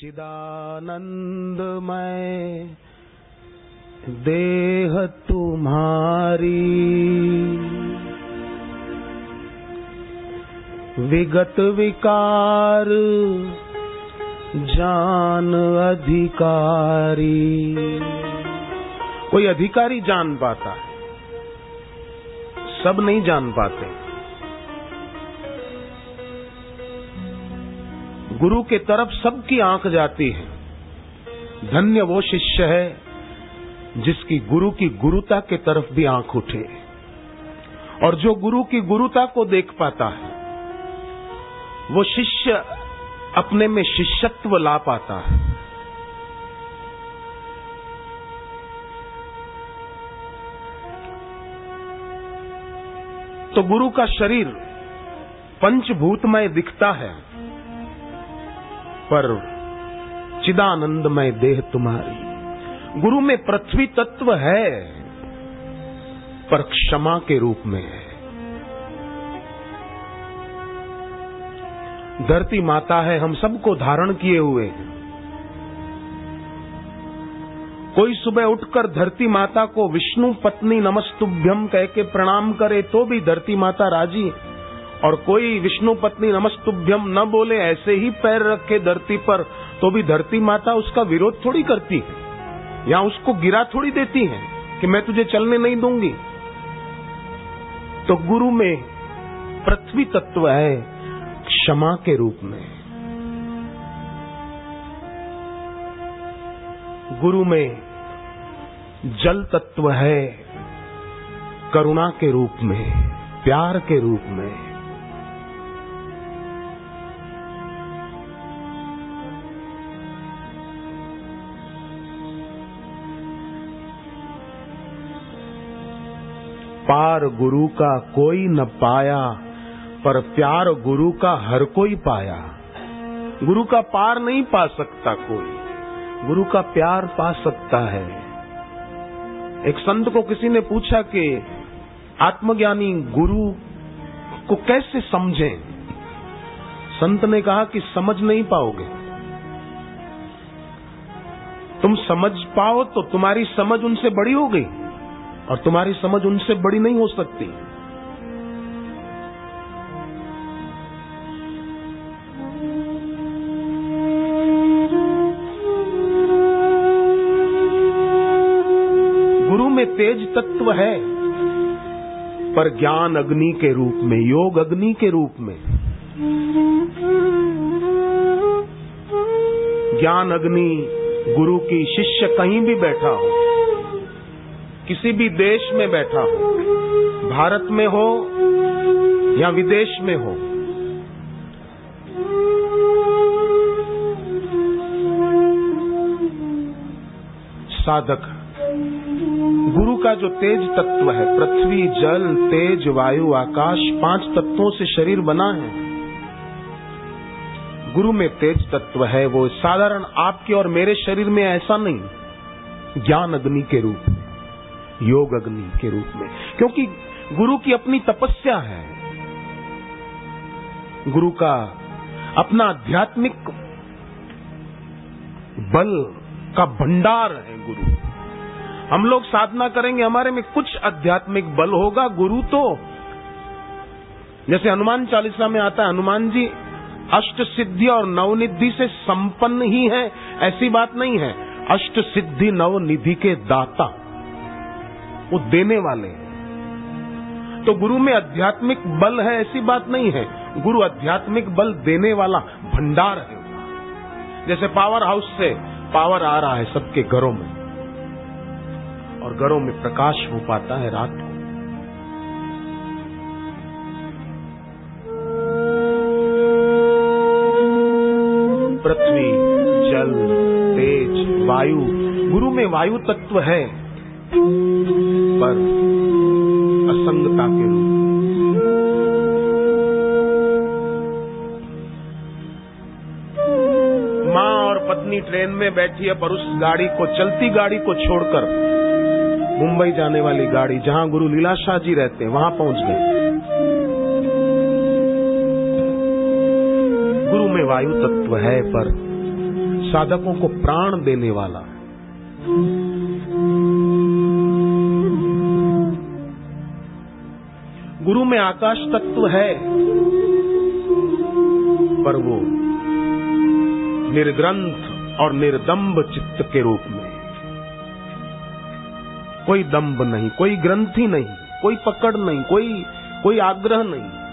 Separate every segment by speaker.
Speaker 1: चिदानंदमय देह तुम्हारी। विगत विकार, जान अधिकारी। कोई अधिकारी जान पाता है, सब नहीं जान पाते। गुरु के तरफ़ सबकी आँख जाती है। धन्य वो शिष्य है जिसकी गुरु की गुरुता के तरफ़ भी आँख उठे। और जो गुरु की गुरुता को देख पाता है, वो शिष्य अपने में शिष्यत्व ला पाता है। तो गुरु का शरीर पंचभूतमय दिखता है। पर चिदानंदमय देह तुम्हारी। गुरु में पृथ्वी तत्व है, पर क्षमा के रूप में है। धरती माता है, हम सबको धारण किए हुए कोई सुबह उठकर धरती माता को, विष्णु पत्नी नमस्तुभ्यम कह के प्रणाम करे तो भी धरती माता राज़ी और कोई विष्णु पत्नी नमस्तुभ्यम न बोले ऐसे ही पैर रखे धरती पर तो भी धरती माता उसका विरोध थोड़ी करती है, या उसको गिरा थोड़ी देती है कि मैं तुझे चलने नहीं दूँगी। तो गुरु में पृथ्वी तत्व है क्षमा के रूप में। गुरु में जल तत्व है करुणा के रूप में, प्यार के रूप में। पार गुरु का कोई न पाया, पर प्यार गुरु का हर कोई पाया। गुरु का पार नहीं पा सकता कोई, गुरु का प्यार पा सकता है। एक संत को किसी ने पूछा कि, आत्मज्ञानी गुरु को कैसे समझें? संत ने कहा कि, समझ नहीं पाओगे। तुम समझ पाओ तो तुम्हारी समझ उनसे बड़ी हो गई। और तुम्हारी समझ उनसे बड़ी नहीं हो सकती। गुरु में तेज तत्व है, पर ज्ञान अग्नि के रूप में, योग अग्नि के रूप में। ज्ञान अग्नि गुरु की शिष्य कहीं भी बैठा हो। किसी भी देश में बैठा हो, भारत में हो या विदेश में हो, साधक गुरु का जो तेज तत्व है, पृथ्वी, जल, तेज, वायु, आकाश, पाँच तत्वों से शरीर बना है, गुरु में तेज तत्व है, वो साधारण आपके और मेरे शरीर में ऐसा नहीं, ज्ञान अग्नि के रूप योग अग्नि के रूप में। क्योंकि गुरु की अपनी तपस्या है। गुरु का अपना आध्यात्मिक बल का भंडार है गुरु। हम लोग साधना करेंगे, हमारे में कुछ आध्यात्मिक बल होगा। गुरु तो जैसे हनुमान चालीसा में आता है, हनुमान जी अष्ट सिद्धि और नवनिधि से संपन्न ही है, ऐसी बात नहीं है। अष्ट सिद्धि नवनिधि के दाता। वो देने वाले हैं। तो गुरु में आध्यात्मिक बल है, ऐसी बात नहीं है। गुरु आध्यात्मिक बल देने वाला भंडार है। जैसे पावर हाउस से पावर आ रहा है सबके घरों में। और घरों में प्रकाश हो पाता है रात को। पृथ्वी, जल, तेज, वायु। गुरु में वायु तत्व है। पर असंगता के रूप माँ। और पत्नी ट्रेन में बैठी है पर उस गाड़ी को, चलती गाड़ी को छोड़कर मुंबई जाने वाली गाड़ी, जहाँ गुरु लीलाशाह जी रहते हैं, वहाँ पहुँच गए गुरु में वायु तत्व है, पर साधकों को प्राण देने वाला है। गुरु में आकाश तत्व है, पर वो निर्ग्रंथ और निर्दम्ब चित्त के रूप में कोई दम्ब नहीं, कोई ग्रंथि नहीं, कोई पकड़ नहीं, कोई कोई आग्रह नहीं।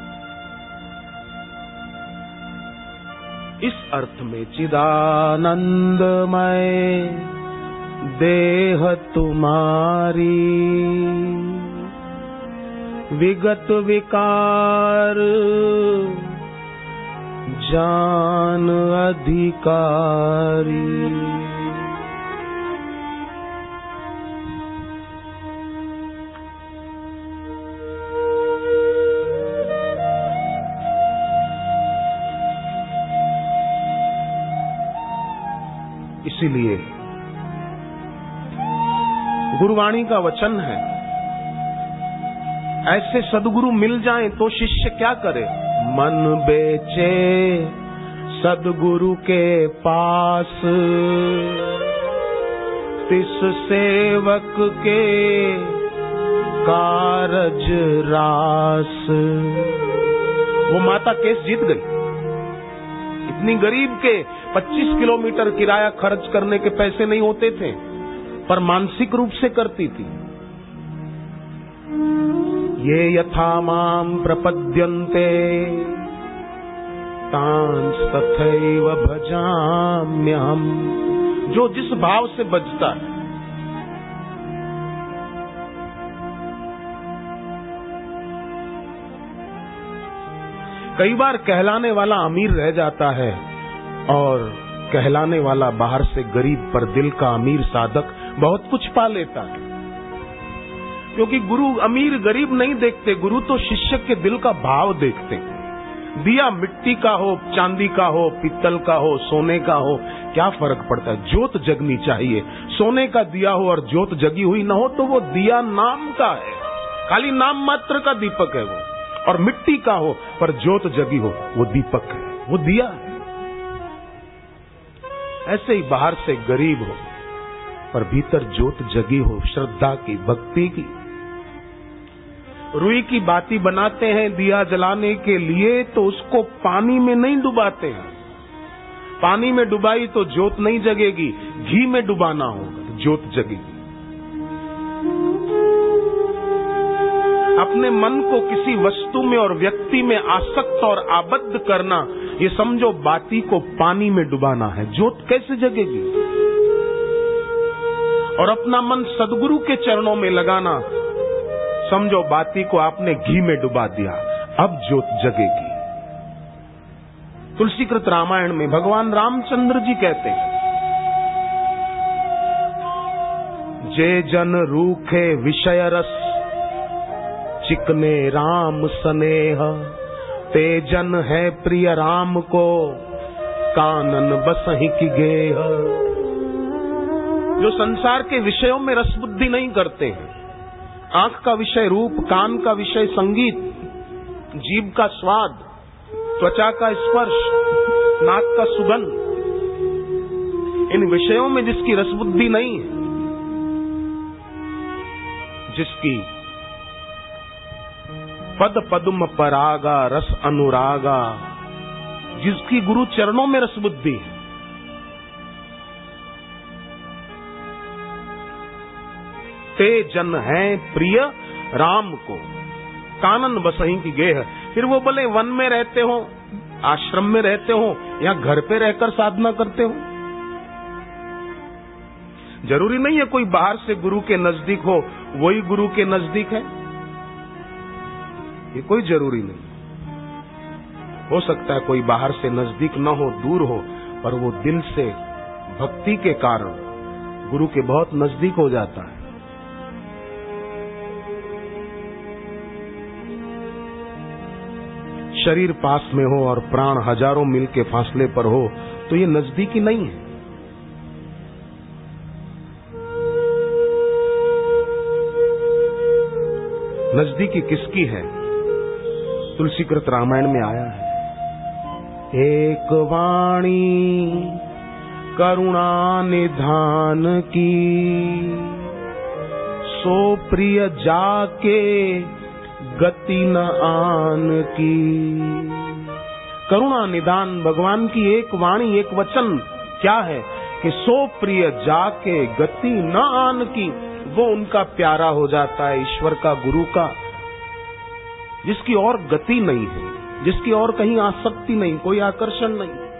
Speaker 1: इस अर्थ में चिदानंद चिदानंदमय देह तुम्हारी। विगत विकार जान अधिकारी। इसीलिए गुरुवाणी का वचन है ऐसे सदगुरु मिल जाएँ तो शिष्य क्या करे? मन बेचे सदगुरु के पास। तिस सेवक के कारज रास। वो माता केस जीत गई। इतनी गरीब के 25 किलोमीटर किराया खर्च करने के पैसे नहीं होते थे, पर मानसिक रूप से करती थी। ये यथा माम प्रपद्यन्ते। तथैव भजाम्यहम। जो जिस भाव से बजता है। कई बार कहलाने वाला अमीर रह जाता है और कहलाने वाला बाहर से गरीब पर दिल का अमीर साधक बहुत कुछ पा लेता है। क्योंकि गुरु अमीर गरीब नहीं देखते, गुरु तो शिष्य के दिल का भाव देखते। दिया मिट्टी का हो, चांदी का हो, पीतल का हो, सोने का हो, क्या फ़र्क पड़ता है? ज्योत जगनी चाहिए। सोने का दिया हो और ज्योत जगी हुई ना हो तो वो दिया नाम का है। खाली नाम मात्र का दीपक है वो। और मिट्टी का हो, पर ज्योत जगी हो, वो दीपक है। वो दिया है। ऐसे ही बाहर से गरीब हो, पर भीतर ज्योत जगी हो, श्रद्धा की, भक्ति की। रुई की बाती बनाते हैं दिया जलाने के लिए तो उसको पानी में नहीं डुबाते हैं। पानी में डुबाई तो जोत नहीं जगेगी, घी में डुबाना होगा तो जोत जगेगी। अपने मन को किसी वस्तु में और व्यक्ति में आसक्त और आबद्ध करना, ये समझो बाती को पानी में डुबाना है जोत कैसे जगेगी? और अपना मन सदगुरु के चरणों में लगाना समझो बाती को आपने घी में डुबा दिया, अब जोत जगेगी। तुलसीकृत रामायण में भगवान रामचंद्र जी कहते हैं, जे जन रूखे विषय रस चिकने राम स्नेह, ते जन है प्रिय राम को, कानन बसही की गेह। जो संसार के विषयों में रस बुद्धि नहीं करते हैं आँख का विषय रूप, कान का विषय संगीत जीव का स्वाद, त्वचा का स्पर्श, नाक का सुगंध। इन विषयों में जिसकी रसबुद्धि नहीं है, जिसकी पद पद्म परागा, रस अनुरागा, जिसकी गुरु चरणों में रसबुद्धि है ते जन है प्रिय राम को। कानन बसही की गेह। फिर वो बोले, वन में रहते हो, आश्रम में रहते हो, या घर पे रहकर साधना करते हो? ज़रूरी नहीं है कोई बाहर से गुरु के नज़दीक हो, वही गुरु के नज़दीक है। ये कोई ज़रूरी नहीं। हो सकता है कोई बाहर से नज़दीक न हो, दूर हो, पर वो दिल से, भक्ति के कारण गुरु के बहुत नज़दीक हो जाता है। शरीर पास में हो और प्राण हज़ारों मील के फासले पर हो तो ये नजदीकी नहीं है। नजदीकी किसकी है? तुलसीकृत रामायण में आया है। एक वाणी, करुणा निधान की, सो प्रिय जाके गति न आन की। करुणा निदान भगवान की एक वाणी, एक वचन क्या है कि सो प्रिय जाके गति न आन की, वो उनका प्यारा हो जाता है ईश्वर का गुरु का, जिसकी और गति नहीं है, जिसकी और कहीं आसक्ति नहीं, कोई आकर्षण नहीं।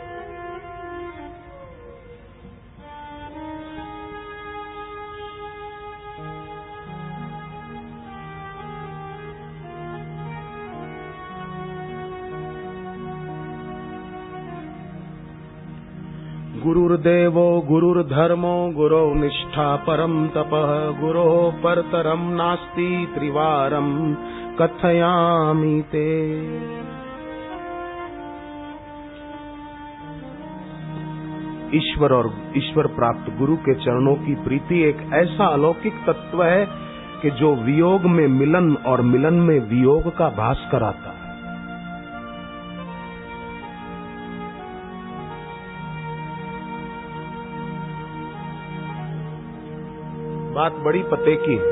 Speaker 1: गुरुर्देवो गुरुर्धर्मो गुरो निष्ठा परम तपः, गुरो परतरम नास्ति त्रिवारम कथयामि ते। ईश्वर और ईश्वर प्राप्त गुरु के चरणों की प्रीति एक ऐसा अलौकिक तत्व है कि जो वियोग में मिलन और मिलन में वियोग का भास कराता बात बड़ी पते की है।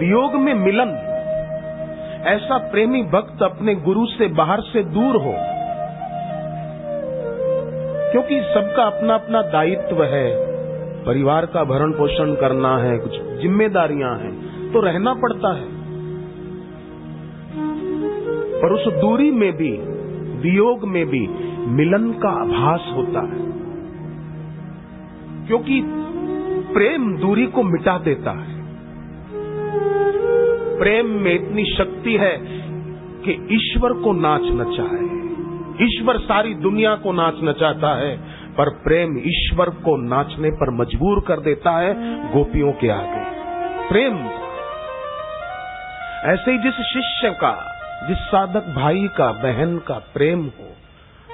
Speaker 1: वियोग में मिलन, ऐसा प्रेमी भक्त अपने गुरु से बाहर से दूर हो, क्योंकि सबका अपना अपना दायित्व है, परिवार का भरण पोषण करना है, कुछ जिम्मेदारियाँ हैं तो रहना पड़ता है। पर उस दूरी में भी, वियोग में भी मिलन का आभास होता है, क्योंकि प्रेम दूरी को मिटा देता है। प्रेम में इतनी शक्ति है कि ईश्वर को नाच नचाए ईश्वर सारी दुनिया को नाच नचाता है, पर प्रेम ईश्वर को नाचने पर मजबूर कर देता है गोपियों के आगे। प्रेम ऐसे ही जिस शिष्य का, जिस साधक भाई का, बहन का प्रेम हो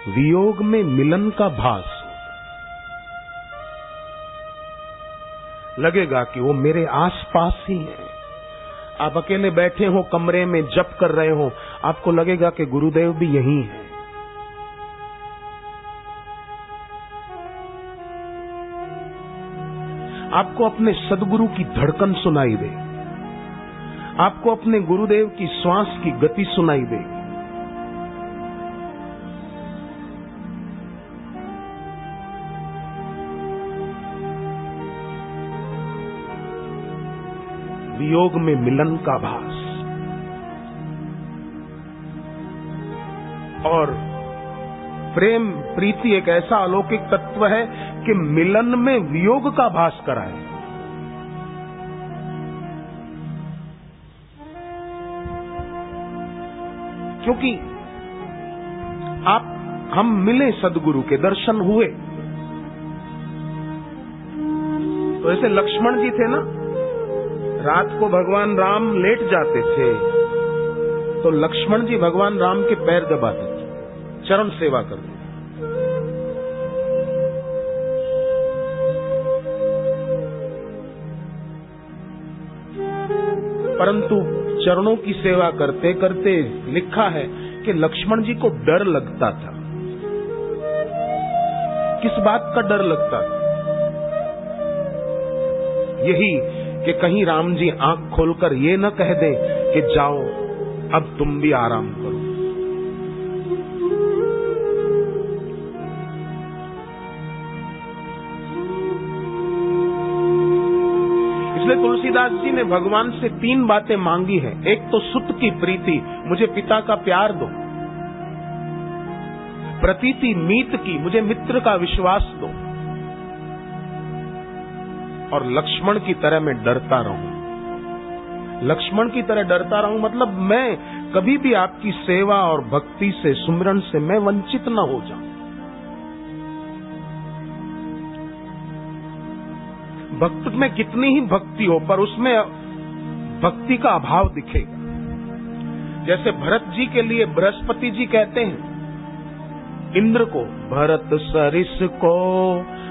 Speaker 1: वियोग में मिलन का भास। लगेगा कि वो मेरे आसपास ही है। आप अकेले बैठे हो, कमरे में जप कर रहे हो, आपको लगेगा कि गुरुदेव भी यहीं है। आपको अपने सदगुरु की धड़कन सुनाई दे। आपको अपने गुरुदेव की श्वास की गति सुनाई दे। वियोग में मिलन का भास। और प्रेम, प्रीति एक ऐसा अलौकिक तत्व है कि मिलन में वियोग का भास कराए। क्योंकि आप, हम मिले सदगुरु के दर्शन हुए। तो ऐसे लक्ष्मण जी थे ना रात को भगवान राम लेट जाते थे तो लक्ष्मण जी भगवान राम के पैर दबाते थे। चरण सेवा करते परंतु चरणों की सेवा करते करते लिखा है कि लक्ष्मण जी को डर लगता था। किस बात का डर लगता था? यही कि कहीं राम जी आँख खोलकर ये न कह दे कि जाओ, अब तुम भी आराम करो। इसलिए तुलसीदास जी ने भगवान से तीन बातें मांगी हैं। एक तो सुत की प्रीति, मुझे पिता का प्यार दो। प्रतीति मीत की, मुझे मित्र का विश्वास दो। और लक्ष्मण की तरह मैं डरता रहूँ। लक्ष्मण की तरह डरता रहूँ मतलब मैं कभी भी आपकी सेवा और भक्ति से, सुमरण से मैं वंचित न हो जाऊँ। भक्त में कितनी ही भक्ति हो, पर उसमें भक्ति का अभाव दिखेगा। जैसे भरत जी के लिए बृहस्पति जी कहते हैं, इंद्र को, भरत सरिस को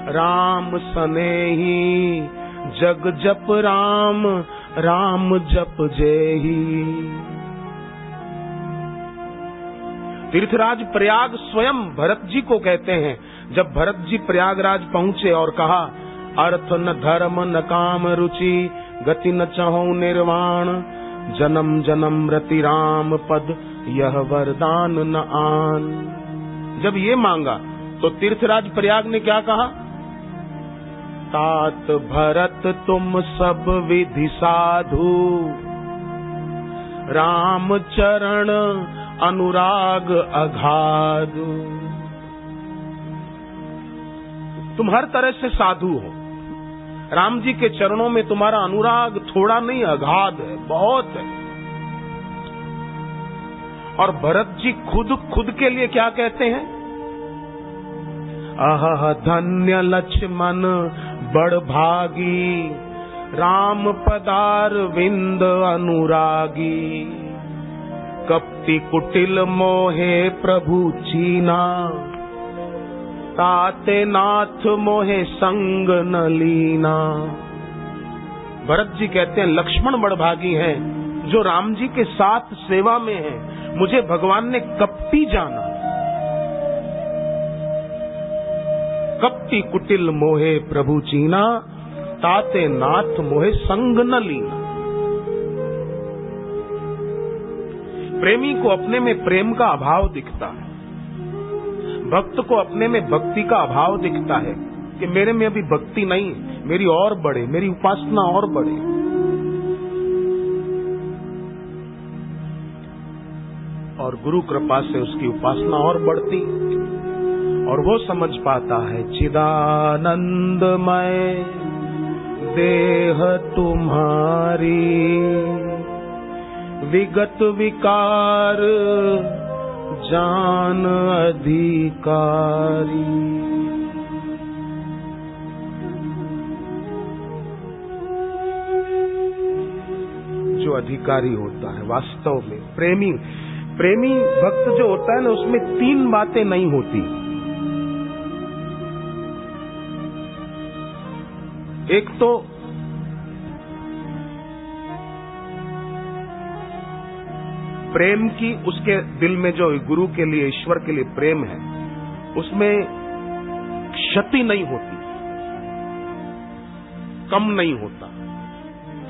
Speaker 1: राम सने ही जग जप राम राम जप जे ही तीर्थराज प्रयाग स्वयं भरत जी को कहते हैं। जब भरत जी प्रयागराज पहुँचे और कहा, अर्थ न धर्म न काम रुचि, गति न चहो निर्वाण, जन्म जन्म रति राम पद, यह वरदान न आन। जब ये मांगा तो तीर्थराज प्रयाग ने क्या कहा? तात भरत तुम सब विधि साधु। राम चरण अनुराग अघाध। तुम हर तरह से साधु हो। राम जी के चरणों में तुम्हारा अनुराग थोड़ा नहीं अगाध है, बहुत है। और भरत जी खुद खुद के लिए क्या कहते हैं? अह धन्य लक्ष्मण बड़ भागी राम पदार विंद अनुरागी। कपटी कुटिल मोहे प्रभु चीना। ताते नाथ मोहे संग न लीना। भरत जी कहते हैं, लक्ष्मण बड़भागी हैं, जो राम जी के साथ सेवा में है, मुझे भगवान ने कपटी जाना। कपटी कुटिल मोहे प्रभु चीना, ताते नाथ मोहे संग न लीना। प्रेमी को अपने में प्रेम का अभाव दिखता है। भक्त को अपने में भक्ति का अभाव दिखता है कि मेरे में अभी भक्ति नहीं, मेरी और बढ़े, मेरी उपासना और बढ़े। और गुरु कृपा से उसकी उपासना और बढ़ती। और वो समझ पाता है, चिदानंदमय देह तुम्हारी विगत विकार जान अधिकारी। जो अधिकारी होता है वास्तव में, प्रेमी प्रेमी भक्त जो होता है ना, उसमें तीन बातें नहीं होती। एक तो प्रेम की उसके दिल में जो गुरु के लिए, ईश्वर के लिए प्रेम है, उसमें क्षति नहीं होती, कम नहीं होता,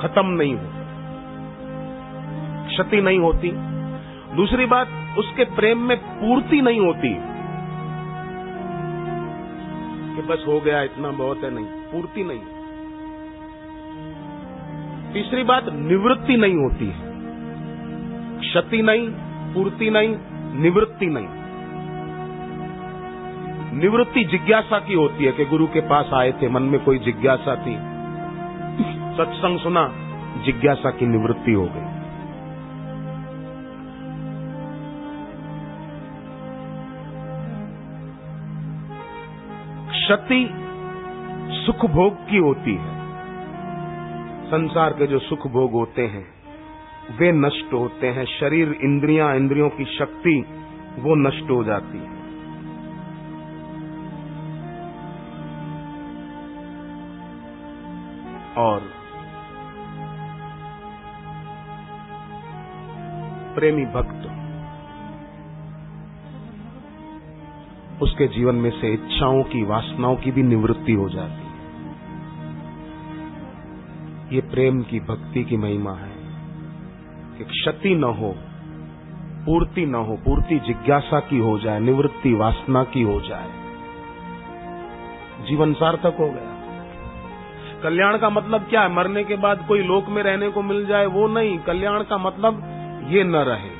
Speaker 1: खत्म नहीं होता, क्षति नहीं होती। दूसरी बात, उसके प्रेम में पूर्ति नहीं होती कि बस हो गया, इतना बहुत है, नहीं, पूर्ति नहीं तीसरी बात, निवृत्ति नहीं होती है। क्षति नहीं, पूर्ति नहीं, निवृत्ति नहीं। निवृत्ति जिज्ञासा की होती है कि गुरु के पास आए थे, मन में कोई जिज्ञासा थी। सत्संग सुना, जिज्ञासा की निवृत्ति हो गई। क्षति सुख भोग की होती है। संसार के जो सुख भोग होते हैं, वे नष्ट होते हैं। शरीर इंद्रियाँ, इंद्रियों की शक्ति, वो नष्ट हो जाती है। और प्रेमी भक्त उसके जीवन में से इच्छाओं की, वासनाओं की भी निवृत्ति हो जाती है। ये प्रेम की भक्ति की महिमा है। कि क्षति न हो, पूर्ति न हो, पूर्ति जिज्ञासा की हो जाए, निवृत्ति वासना की हो जाए। जीवन सार्थक हो गया। कल्याण का मतलब क्या है? मरने के बाद कोई लोक में रहने को मिल जाए वो नहीं। कल्याण का मतलब ये न रहे।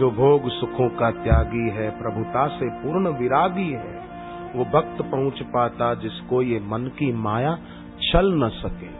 Speaker 1: जो भोग सुखों का त्यागी है, प्रभुता से पूर्ण विरागी है, वो भक्त पहुँच पाता जिसको ये मन की माया छल न सके।